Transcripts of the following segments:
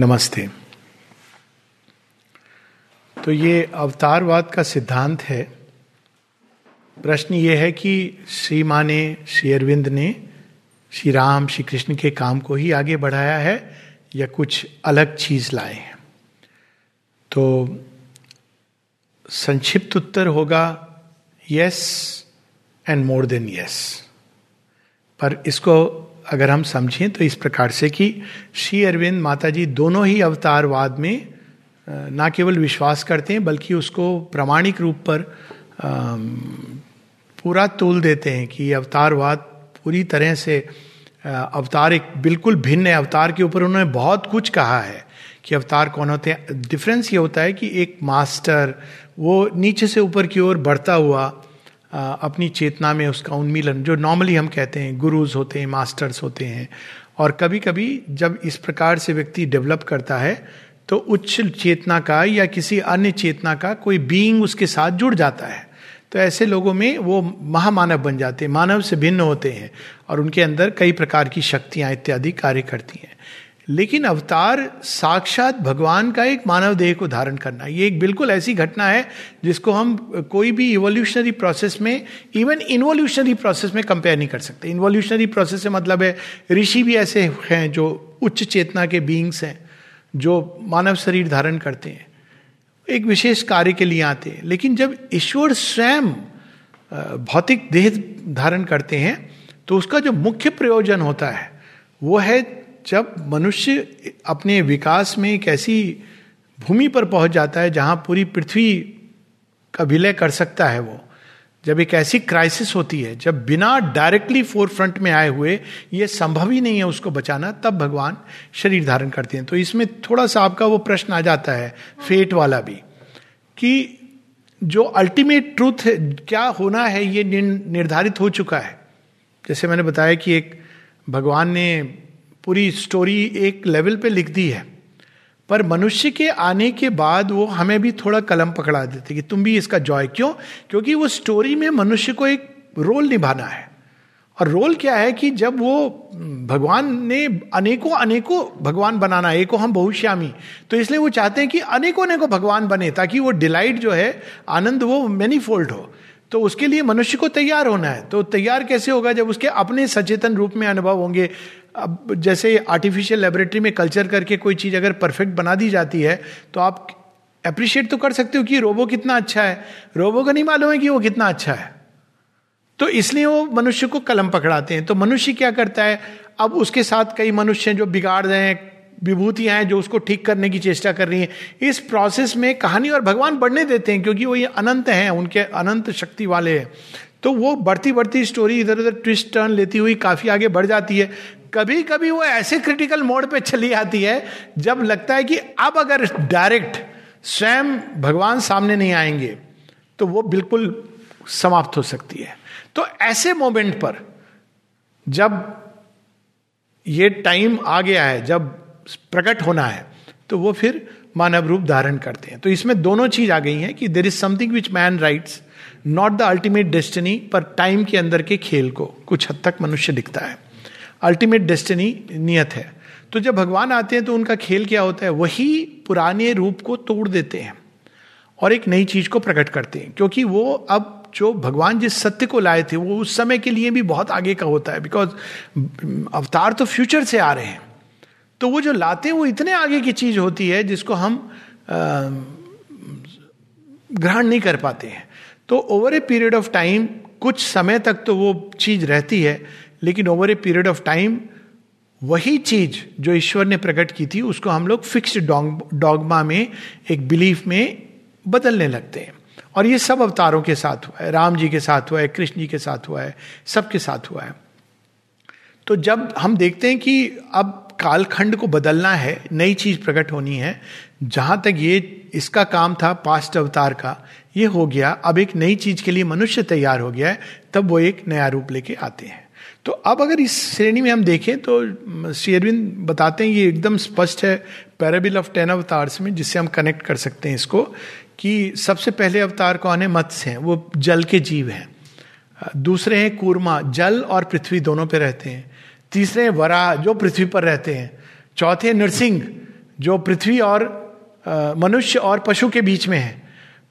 नमस्ते। तो ये अवतारवाद का सिद्धांत है। प्रश्न ये है कि श्री माँ ने श्री अरविंद ने श्री राम श्री कृष्ण के काम को ही आगे बढ़ाया है या कुछ अलग चीज़ लाए हैं? तो संक्षिप्त उत्तर होगा yes and more than yes पर इसको अगर हम समझें तो इस प्रकार से कि श्री अरविंद माता जी दोनों ही अवतारवाद में ना केवल विश्वास करते हैं, बल्कि उसको प्रामाणिक रूप पर पूरा तोल देते हैं कि अवतारवाद पूरी तरह से अवतार एक बिल्कुल भिन्न है। अवतार के ऊपर उन्होंने बहुत कुछ कहा है कि अवतार कौन होते हैं। डिफरेंस ये होता है कि एक मास्टर, वो नीचे से ऊपर की ओर बढ़ता हुआ अपनी चेतना में उसका उन्मीलन, जो नॉर्मली हम कहते हैं गुरुज होते हैं मास्टर्स होते हैं। और कभी कभी जब इस प्रकार से व्यक्ति डेवलप करता है तो उच्च चेतना का या किसी अन्य चेतना का कोई बीइंग उसके साथ जुड़ जाता है। तो ऐसे लोगों में वो महामानव बन जाते हैं, मानव से भिन्न होते हैं और उनके अंदर कई प्रकार की शक्तियाँ इत्यादि कार्य करती हैं। लेकिन अवतार साक्षात भगवान का एक मानव देह को धारण करना ये एक बिल्कुल ऐसी घटना है जिसको हम कोई भी इवोल्यूशनरी प्रोसेस में इवन इन्वोल्यूशनरी प्रोसेस में कंपेयर नहीं कर सकते। इन्वोल्यूशनरी प्रोसेस से मतलब है, ऋषि भी ऐसे हैं जो उच्च चेतना के बींग्स हैं, जो मानव शरीर धारण करते हैं, एक विशेष कार्य के लिए आते हैं। लेकिन जब ईश्वर स्वयं भौतिक देह धारण करते हैं तो उसका जो मुख्य प्रयोजन होता है, वो है जब मनुष्य अपने विकास में एक ऐसी भूमि पर पहुँच जाता है जहाँ पूरी पृथ्वी का विलय कर सकता है वो, जब एक ऐसी क्राइसिस होती है, जब बिना डायरेक्टली फोर फ्रंट में आए हुए ये संभव ही नहीं है उसको बचाना, तब भगवान शरीर धारण करते हैं। तो इसमें थोड़ा सा आपका वो प्रश्न आ जाता है फेट वाला भी, कि जो अल्टीमेट ट्रूथ क्या होना है, ये निर्धारित हो चुका है। जैसे मैंने बताया कि एक भगवान ने पूरी स्टोरी एक लेवल पे लिख दी है। पर मनुष्य के आने के बाद वो हमें भी थोड़ा कलम पकड़ा देते कि तुम भी इसका जॉय क्यों? क्योंकि वो स्टोरी में मनुष्य को एक रोल निभाना है। और रोल क्या है कि जब वो भगवान ने अनेकों अनेकों भगवान बनाना, एको हम बहुश्यामी तो इसलिए वो चाहते हैं कि अनेकों अनेकों भगवान बने ताकि वो डिलाइट जो है, आनंद वो मैनी फोल्ड हो। तो उसके लिए मनुष्य को तैयार होना है। तो तैयार कैसे होगा? जब उसके अपने सचेतन रूप में अनुभव होंगे अब जैसे आर्टिफिशियल लेबोरेटरी में कल्चर करके कोई चीज़ अगर परफेक्ट बना दी जाती है तो आप अप्रिशिएट तो कर सकते हो कि रोबो कितना अच्छा है। रोबो का नहीं मालूम है कि वो कितना अच्छा है। तो इसलिए वो मनुष्य को कलम पकड़ाते हैं। तो मनुष्य क्या करता है? अब उसके साथ कई मनुष्य जो बिगाड़ रहे हैं विभूतियाँ हैं जो उसको ठीक करने की चेष्टा कर रही हैं। इस प्रोसेस में कहानी और भगवान बढ़ने देते हैं क्योंकि वो ये अनंत हैं, उनके अनंत शक्ति वाले हैं। तो वो बढ़ती बढ़ती स्टोरी इधर उधर ट्विस्ट टर्न लेती हुई काफ़ी आगे बढ़ जाती है। कभी कभी वो ऐसे क्रिटिकल मोड पे चली आती है, जब लगता है कि अब अगर डायरेक्ट स्वयं भगवान सामने नहीं आएँगे तो वो बिल्कुल समाप्त हो सकती है। तो ऐसे मोमेंट पर, जब ये टाइम आ गया है, जब प्रकट होना है तो वो फिर मानव रूप धारण करते हैं। तो इसमें दोनों चीज़ आ गई हैं कि there is something which man writes not the ultimate destiny पर टाइम के अंदर के खेल को कुछ हद तक मनुष्य दिखता है। अल्टीमेट डेस्टिनी नियत है। तो जब भगवान आते हैं तो उनका खेल क्या होता है? वही पुराने रूप को तोड़ देते हैं और एक नई चीज़ को प्रकट करते हैं। क्योंकि वो अब जो भगवान जिस सत्य को लाए थे, वो उस समय के लिए भी बहुत आगे का होता है। बिकॉज़ अवतार तो फ्यूचर से आ रहे हैं। तो वो जो लाते हैं, वो इतने आगे की चीज़ होती है जिसको हम ग्रहण नहीं कर पाते हैं। तो over a period of time कुछ समय तक तो वो चीज़ रहती है। लेकिन over a period of time वही चीज़ जो ईश्वर ने प्रकट की थी, उसको हम लोग फिक्स्ड डॉगमा में, एक बिलीफ में बदलने लगते हैं। और ये सब अवतारों के साथ हुआ है, राम जी के साथ हुआ है, कृष्ण जी के साथ हुआ है, सबके साथ हुआ है। तो जब हम देखते हैं कि अब कालखंड को बदलना है, नई चीज़ प्रकट होनी है, जहाँ तक ये, इसका काम था, पास्ट अवतार का ये हो गया, अब एक नई चीज़ के लिए मनुष्य तैयार हो गया है, तब वो एक नया रूप लेके आते हैं। तो अब अगर इस श्रेणी में हम देखें तो शेरविंद बताते हैं, ये एकदम स्पष्ट है पैराबिल ऑफ़ टेन अवतार्स में, जिससे हम कनेक्ट कर सकते हैं इसको, कि सबसे पहले अवतार कौन है? मत्स्य हैं, वो जल के जीव हैं। दूसरे हैं कूर्मा, जल और पृथ्वी दोनों पे रहते हैं। तीसरे हैं वरा, जो पृथ्वी पर रहते हैं। चौथे नरसिंह जो पृथ्वी और मनुष्य और पशु के बीच में है।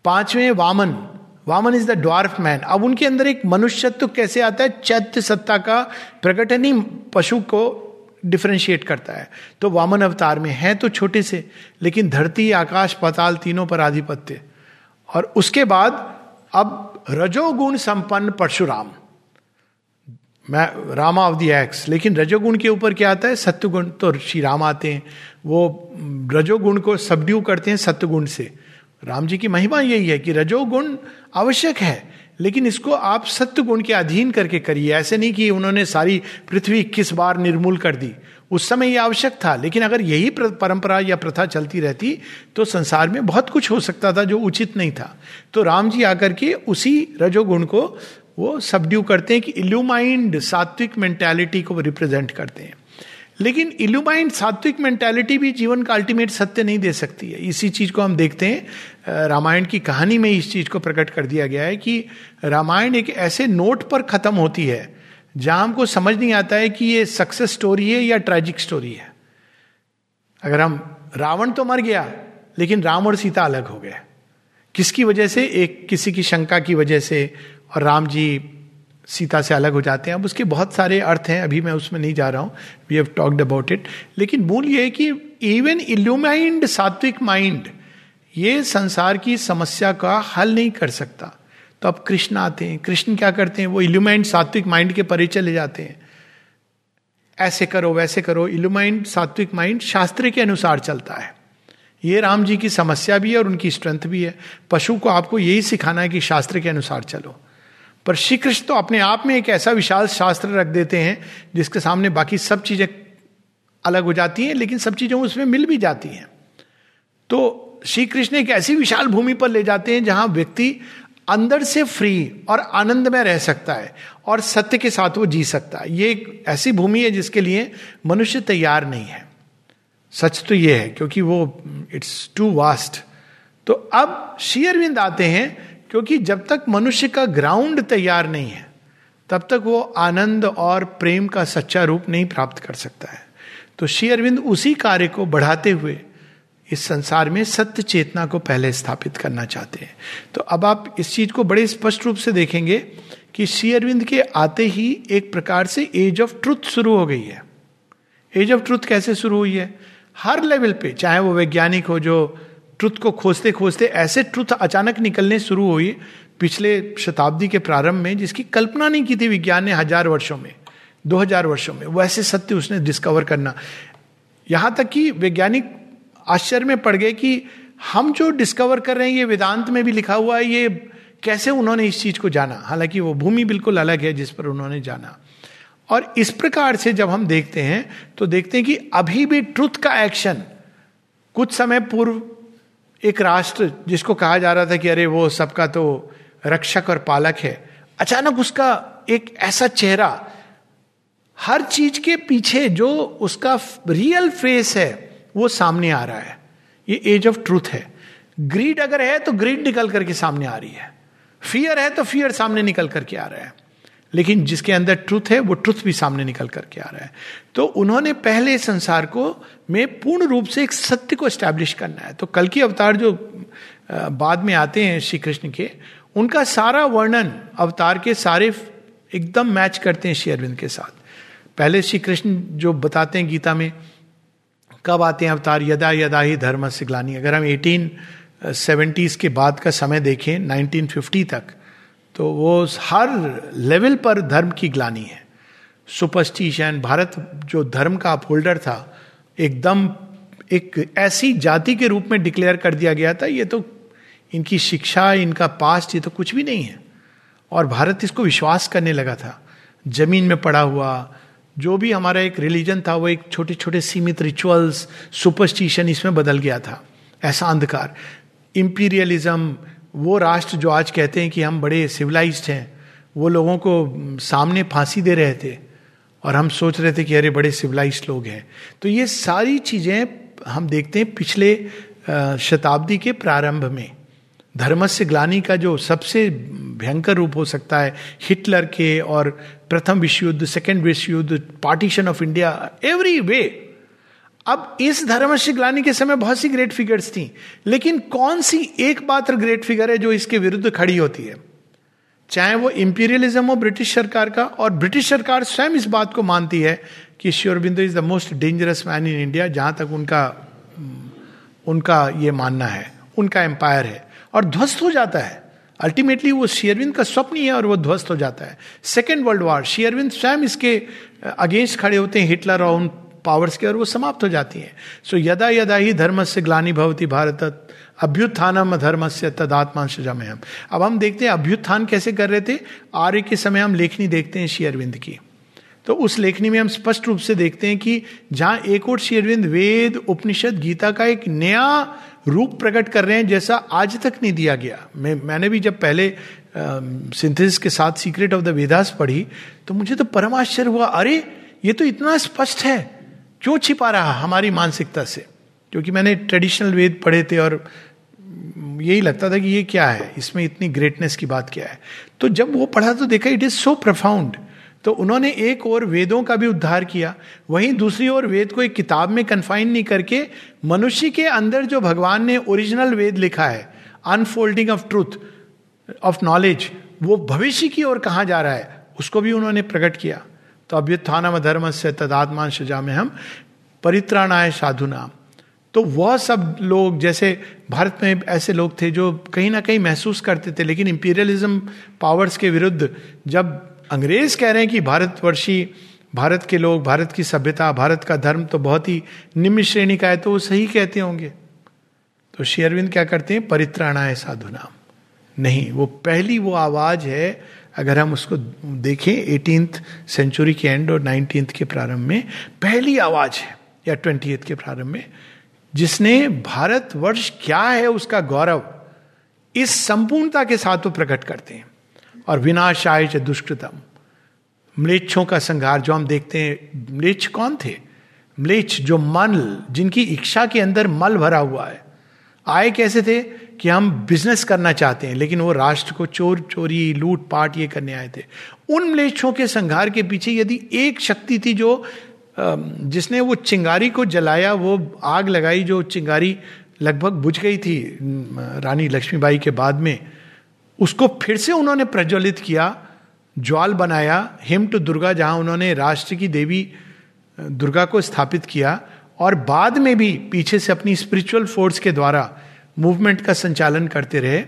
पाँचवें Vaman Vaman is the dwarf man अब उनके अंदर एक मनुष्यत्व कैसे आता है? चैत्य सत्ता का प्रकटन ही पशु को डिफ्रेंशिएट करता है। तो वामन अवतार में है तो छोटे से, लेकिन धरती, आकाश, पताल तीनों पर आधिपत्य। और उसके बाद, अब रजोगुण संपन्न परशुराम। मैं, रामा ऑफ़ दी एक्स लेकिन रजोगुण के ऊपर क्या आता है? सत्यगुण तो श्री राम आते हैं। वो रजोगुण को सबड्यू करते हैं सत्यगुण से। राम जी की महिमा यही है कि रजोगुण आवश्यक है, लेकिन इसको आप सत्य गुण के अधीन करके करिए। ऐसे नहीं कि उन्होंने सारी पृथ्वी इक्कीस बार निर्मूल कर दी। उस समय यह आवश्यक था, लेकिन अगर यही परंपरा या प्रथा चलती रहती तो संसार में बहुत कुछ हो सकता था जो उचित नहीं था। तो राम जी आकर के उसी रजोगुण को वो सबड्यू करते हैं कि इल्यूमाइंड सात्विक मेंटेलिटी को रिप्रेजेंट करते हैं। लेकिन इल्यूमाइंड सात्विक मेंटेलिटी भी जीवन का अल्टीमेट सत्य नहीं दे सकती है। इसी चीज़ को हम देखते हैं। रामायण की कहानी में इस चीज़ को प्रकट कर दिया गया है कि रामायण एक ऐसे नोट पर खत्म होती है, जहाँ हमको समझ नहीं आता है कि ये सक्सेस स्टोरी है या ट्रेजिक स्टोरी है। अगर हम, रावण तो मर गया, लेकिन राम और सीता अलग हो गए। किसकी वजह से? एक किसी की शंका की वजह से, और राम जी सीता से अलग हो जाते हैं। अब उसके बहुत सारे अर्थ हैं, अभी मैं उसमें नहीं जा रहा हूँ। We have talked about it लेकिन मूल ये है कि इवन इल्यूमाइंड सात्विक माइंड ये संसार की समस्या का हल नहीं कर सकता। तो अब कृष्ण आते हैं। कृष्ण क्या करते हैं? वो इल्यूमाइंड सात्विक माइंड के परे चले जाते हैं। ऐसे करो, वैसे करो इल्यूमाइंड सात्विक माइंड शास्त्र के अनुसार चलता है। ये राम जी की समस्या भी है और उनकी स्ट्रेंथ भी है। पशु को आपको यही सिखाना है कि शास्त्र के अनुसार चलो। पर श्री कृष्ण तो अपने आप में एक ऐसा विशाल शास्त्र रख देते हैं, जिसके सामने बाकी सब चीज़ें अलग हो जाती हैं, लेकिन सब चीज़ें उसमें मिल भी जाती हैं। तो श्री कृष्ण एक ऐसी विशाल भूमि पर ले जाते हैं, जहाँ व्यक्ति अंदर से फ्री और आनंद में रह सकता है, और सत्य के साथ वो जी सकता है। ये एक ऐसी भूमि है जिसके लिए मनुष्य तैयार नहीं है। सच तो ये है, क्योंकि वो इट्स टू वास्ट तो अब शेयरविंद आते हैं क्योंकि जब तक मनुष्य का ग्राउंड तैयार नहीं है, तब तक वो आनंद और प्रेम का सच्चा रूप नहीं प्राप्त कर सकता है। तो श्री अरविंद उसी कार्य को बढ़ाते हुए इस संसार में सत्य चेतना को पहले स्थापित करना चाहते हैं। तो अब आप इस चीज़ को बड़े स्पष्ट रूप से देखेंगे कि श्री अरविंद के आते ही एक प्रकार से एज ऑफ़ ट्रुथ शुरू हो गई है। एज ऑफ़ ट्रुथ कैसे शुरू हुई है? हर लेवल पे, चाहे वो वैज्ञानिक हो जो ट्रुथ को खोजते खोजते ऐसे ट्रुथ अचानक निकलने शुरू हुई पिछले शताब्दी के प्रारंभ में, जिसकी कल्पना नहीं की थी विज्ञान ने हज़ार वर्षों में, दो हज़ार वर्षों में। वैसे सत्य उसने डिस्कवर करना। यहाँ तक कि वैज्ञानिक आश्चर्य में पड़ गए कि हम जो डिस्कवर कर रहे हैं, ये वेदांत में भी लिखा हुआ है, ये कैसे उन्होंने इस चीज़ को जाना? हालाँकि वो भूमि बिल्कुल अलग है जिस पर उन्होंने जाना। और इस प्रकार से जब हम देखते हैं तो देखते हैं कि अभी भी ट्रुथ का एक्शन कुछ समय पूर्व एक राष्ट्र जिसको कहा जा रहा था कि अरे वो सबका तो रक्षक और पालक है। अचानक उसका एक ऐसा चेहरा हर चीज़ के पीछे जो उसका रियल फेस है, वो सामने आ रहा है। ये एज ऑफ़ ट्रूथ है। ग्रीड अगर है तो ग्रीड निकल करके सामने आ रही है। फियर है तो फियर सामने निकल करके आ रहा है। लेकिन जिसके अंदर ट्रुथ है, वो ट्रुथ भी सामने निकल करके आ रहा है। तो उन्होंने पहले संसार को में पूर्ण रूप से एक सत्य को स्टैब्लिश करना है। तो कल की अवतार जो बाद में आते हैं श्री कृष्ण के, उनका सारा वर्णन अवतार के सारे एकदम मैच करते हैं श्री अरविंद के साथ। पहले श्री कृष्ण जो बताते हैं गीता में, कब आते हैं अवतार? यदा यदा ही धर्म से ग्लानी। अगर हम एटीन सेवेंटीज के बाद का समय देखें 1950 तक तो वो हर लेवल पर धर्म की ग्लानी है। सुपरस्टिशन भारत जो धर्म का अपहोल्डर था, एकदम एक ऐसी जाति के रूप में डिक्लेयर कर दिया गया था, ये तो इनकी शिक्षा, इनका पास्ट ये तो कुछ भी नहीं है। और भारत इसको विश्वास करने लगा था। ज़मीन में पड़ा हुआ, जो भी हमारा एक रिलीजन था, वो एक छोटे छोटे सीमित रिचुअल्स सुपरस्टिशन इसमें बदल गया था। ऐसा अंधकार। इंपीरियलिज्म वो राष्ट्र जो आज कहते हैं कि हम बड़े सिविलाइज्ड हैं, वो लोगों को सामने फांसी दे रहे थे और हम सोच रहे थे कि अरे बड़े सिविलाइज्ड लोग हैं। तो ये सारी चीज़ें हम देखते हैं पिछले शताब्दी के प्रारंभ में। धर्म से ग्लानी का जो सबसे भयंकर रूप हो सकता है, हिटलर के और प्रथम विश्व युद्ध सेकेंड विश्व युद्ध partition of India every way अब इस धर्मस्य ग्लानी के समय बहुत सी ग्रेट फिगर्स थी, लेकिन कौन सी एक मात्र ग्रेट फिगर है जो इसके विरुद्ध खड़ी होती है? चाहे वो इंपीरियलिज्म हो ब्रिटिश सरकार का, और ब्रिटिश सरकार स्वयं इस बात को मानती है कि Sri Aurobindo is the most dangerous man in India जहाँ तक उनका उनका ये मानना है, उनका एम्पायर है। और ध्वस्त हो जाता है। अल्टीमेटली वो शेयरविंद का स्वप्न ही है और वो ध्वस्त हो जाता है। सेकेंड वर्ल्ड वॉर शेयरविंद स्वयं इसके अगेंस्ट खड़े होते हैं हिटलर और उन पावर्स के और वो समाप्त हो जाती हैं। सो so, यदा यदा ही धर्म से ग्लानी भवती भारत अभ्युत्थानम धर्म से तदात्मा में हम अब हम देखते हैं अभ्युत्थान कैसे कर रहे थे? आर्य के समय हम लेखनी देखते हैं शेयरविंद की। तो उस लेखनी में हम स्पष्ट रूप से देखते हैं कि जहाँ एक और शेरविंद वेद उपनिषद गीता का एक नया रूप प्रकट कर रहे हैं जैसा आज तक नहीं दिया गया। मैं मैंने भी जब पहले सिंथेसिस के साथ सीक्रेट ऑफ़ द वेदास पढ़ी तो मुझे तो परम आश्चर्य हुआ अरे ये तो इतना स्पष्ट है। क्यों छिपा रहा हमारी मानसिकता से? क्योंकि मैंने ट्रेडिशनल वेद पढ़े थे और यही लगता था कि ये क्या है? इसमें इतनी ग्रेटनेस की बात क्या है? तो जब वो पढ़ा तो देखा इट इज़ सो प्रफाउंड तो उन्होंने एक और वेदों का भी उद्धार किया। वहीं दूसरी ओर वेद को एक किताब में कन्फाइन नहीं करके मनुष्य के अंदर जो भगवान ने ओरिजिनल वेद लिखा है unfolding of truth of knowledge वो भविष्य की ओर कहाँ जा रहा है, उसको भी उन्होंने प्रकट किया। तो अभ्युत्थानम धर्म से तदात्मान सजा में हम परित्राणाय साधु नाम। तो वह सब लोग, जैसे भारत में ऐसे लोग थे जो कहीं ना कहीं महसूस करते थे, लेकिन इंपीरियलिज्म पावर्स के विरुद्ध जब अंग्रेज़ कह रहे हैं कि भारतवर्षी, भारत के लोग, भारत की सभ्यता, भारत का धर्म तो बहुत ही निम्न श्रेणी का है तो वो सही कहते होंगे। तो शेयरविंद क्या करते हैं? परित्राणा है साधु नाम। नहीं, वो पहली वो आवाज़ है अगर हम उसको देखें एटीन सेंचुरी के एंड और नाइनटीन के प्रारंभ में, पहली आवाज़ है, या ट्वेंटी के प्रारंभ में, जिसने भारतवर्ष क्या है उसका गौरव इस संपूर्णता के साथ वो प्रकट करते हैं। और विनाशाय च दुष्कृतम। म्लेच्छों का संघार जो हम देखते हैं, म्लेच्छ कौन थे? म्लेच्छ जो मल, जिनकी इच्छा के अंदर मल भरा हुआ है। आए कैसे थे? कि हम बिज़नेस करना चाहते हैं, लेकिन वो राष्ट्र को चोर, चोरी, लूट, पाट ये करने आए थे। उन म्लेच्छों के संघार के पीछे यदि एक शक्ति थी जो जिसने वो चिंगारी को जलाया, वो आग लगाई जो चिंगारी लगभग बुझ गई थी रानी लक्ष्मीबाई के बाद में, उसको फिर से उन्होंने प्रज्वलित किया, ज्वाल बनाया, हिम टू दुर्गा, जहाँ उन्होंने राष्ट्र की देवी दुर्गा को स्थापित किया, और बाद में भी पीछे से अपनी स्पिरिचुअल फोर्स के द्वारा मूवमेंट का संचालन करते रहे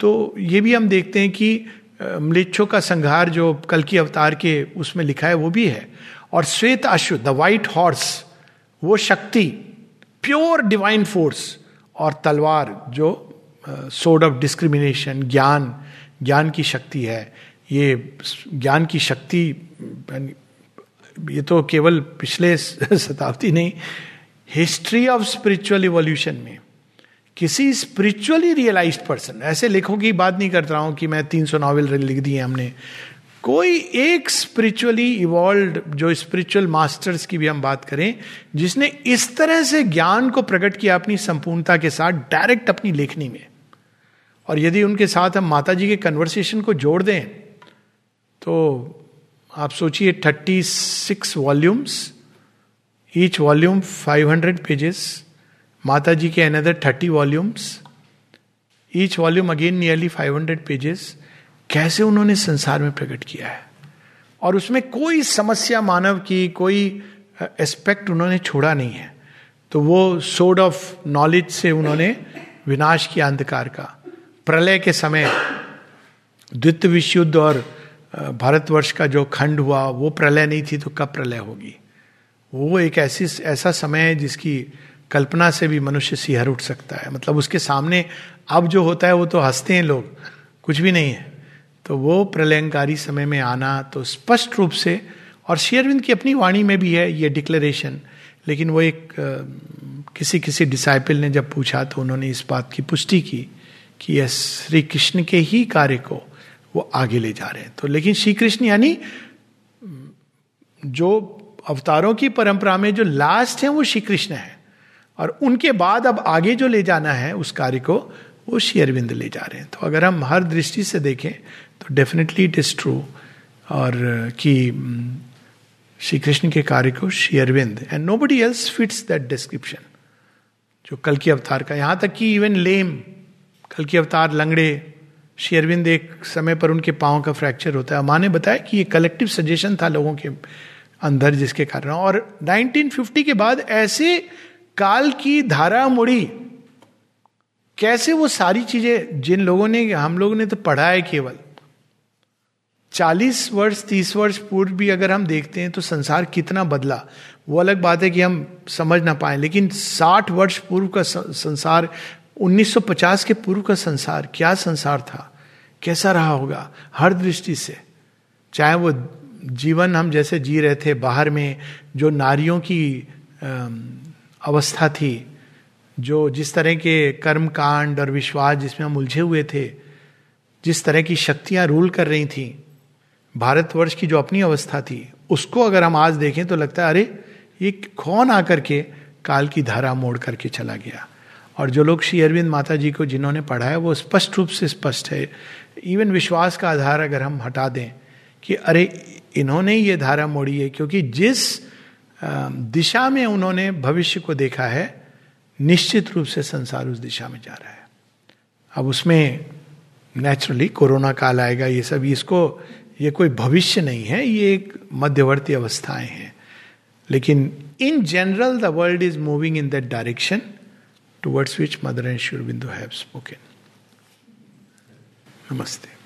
तो ये भी हम देखते हैं कि मलेच्छों का संघार जो कल की अवतार के उसमें लिखा है वो भी है। और श्वेत अश्व द वाइट हॉर्स वो शक्ति प्योर डिवाइन फोर्स और तलवार जो सोड ऑफ़ डिस्क्रिमिनेशन ज्ञान ज्ञान की शक्ति है। ये ज्ञान की शक्ति ये तो केवल पिछले शताब्दी नहीं हिस्ट्री ऑफ़ स्पिरिचुअल इवोल्यूशन में। किसी स्पिरिचुअली रियलाइज़ पर्सन ऐसे लेखों की बात नहीं करता हूँ कि मैं तीन सौ नॉवल लिख दिए हमने। कोई एक स्पिरिचुअली इवॉल्व जो स्पिरिचुअल मास्टर्स की भी हम बात करें, जिसने इस तरह से ज्ञान को प्रकट किया अपनी संपूर्णता के साथ डायरेक्ट अपनी लेखनी में। और यदि उनके साथ हम माता जी के कन्वर्सेशन को जोड़ दें तो आप सोचिए thirty six volumes each volume five hundred pages Mata ji के another thirty volumes each volume again nearly five hundred pages कैसे उन्होंने संसार में प्रकट किया है? और उसमें कोई समस्या मानव की, कोई एस्पेक्ट उन्होंने छोड़ा नहीं है। तो वो सोड ऑफ़ नॉलेज से उन्होंने विनाश किया अंधकार का। प्रलय के समय द्वितीय विश्व युद्ध और भारतवर्ष का जो खंड हुआ, वो प्रलय नहीं थी तो कब प्रलय होगी? वो एक ऐसी, ऐसा समय है जिसकी कल्पना से भी मनुष्य सिहर उठ सकता है। मतलब उसके सामने अब जो होता है वो तो हँसते हैं लोग, कुछ भी नहीं है। तो वो प्रलयंकारी समय में आना तो स्पष्ट रूप से, और शेयरविंद की अपनी वाणी में भी है ये डिक्लेरेशन, लेकिन वो एक किसी किसी डिसाइपल ने जब पूछा तो उन्होंने इस बात की पुष्टि की कि यह श्री कृष्ण के ही कार्य को वो आगे ले जा रहे हैं। तो लेकिन श्री कृष्ण यानी, जो अवतारों की परंपरा में जो लास्ट है वो श्री कृष्ण है। और उनके बाद अब आगे जो ले जाना है उस कार्य को, वो शेयरविंद ले जा रहे हैं। तो अगर हम हर दृष्टि से देखें तो डेफिनेटली इट इज़ ट्रू और कि श्री कृष्ण के कार्य को Sri Aurobindo and nobody else fits that description जो कल की अवतार का। यहाँ तक कि इवन लेम कल की अवतार लंगड़े शेयरविंद एक समय पर उनके पाँव का फ्रैक्चर होता है। माँ ने बताया कि ये कलेक्टिव सजेशन था लोगों के अंदर जिसके कारण। और 1950 के बाद ऐसे काल की धारा मुड़ी। कैसे वो सारी चीज़ें जिन लोगों ने, हम लोगों ने तो पढ़ा है केवल। चालीस वर्ष, तीस वर्ष पूर्व भी अगर हम देखते हैं तो संसार कितना बदला। वो अलग बात है कि हम समझ ना पाए, लेकिन साठ वर्ष पूर्व का संसार 1950 के पूर्व का संसार, क्या संसार था? कैसा रहा होगा? हर दृष्टि से। चाहे वो जीवन हम जैसे जी रहे थे बाहर में, जो नारियों की अवस्था थी, जो जिस तरह के कर्म कांड और विश्वास जिसमें हम उलझे हुए थे, जिस तरह की शक्तियाँ रूल कर रही थी, भारतवर्ष की जो अपनी अवस्था थी, उसको अगर हम आज देखें तो लगता है, अरे, ये कौन आकर के काल की धारा मोड़ करके चला गया? और जो लोग श्री अरविंद माता जी को जिन्होंने पढ़ा है, वो स्पष्ट रूप से स्पष्ट है। इवन विश्वास का आधार अगर हम हटा दें कि, अरे, इन्होंने ये धारा मोड़ी है, क्योंकि जिस दिशा में उन्होंने भविष्य को देखा है, निश्चित रूप से संसार उस दिशा में जा रहा है। अब उसमें नेचुरली कोरोना काल आएगा, ये सब, इसको, ये कोई भविष्य नहीं है, ये एक मध्यवर्ती अवस्थाएँ हैं। लेकिन in general the world is moving in that direction towards which Mother and Aurobindo have spoken नमस्ते।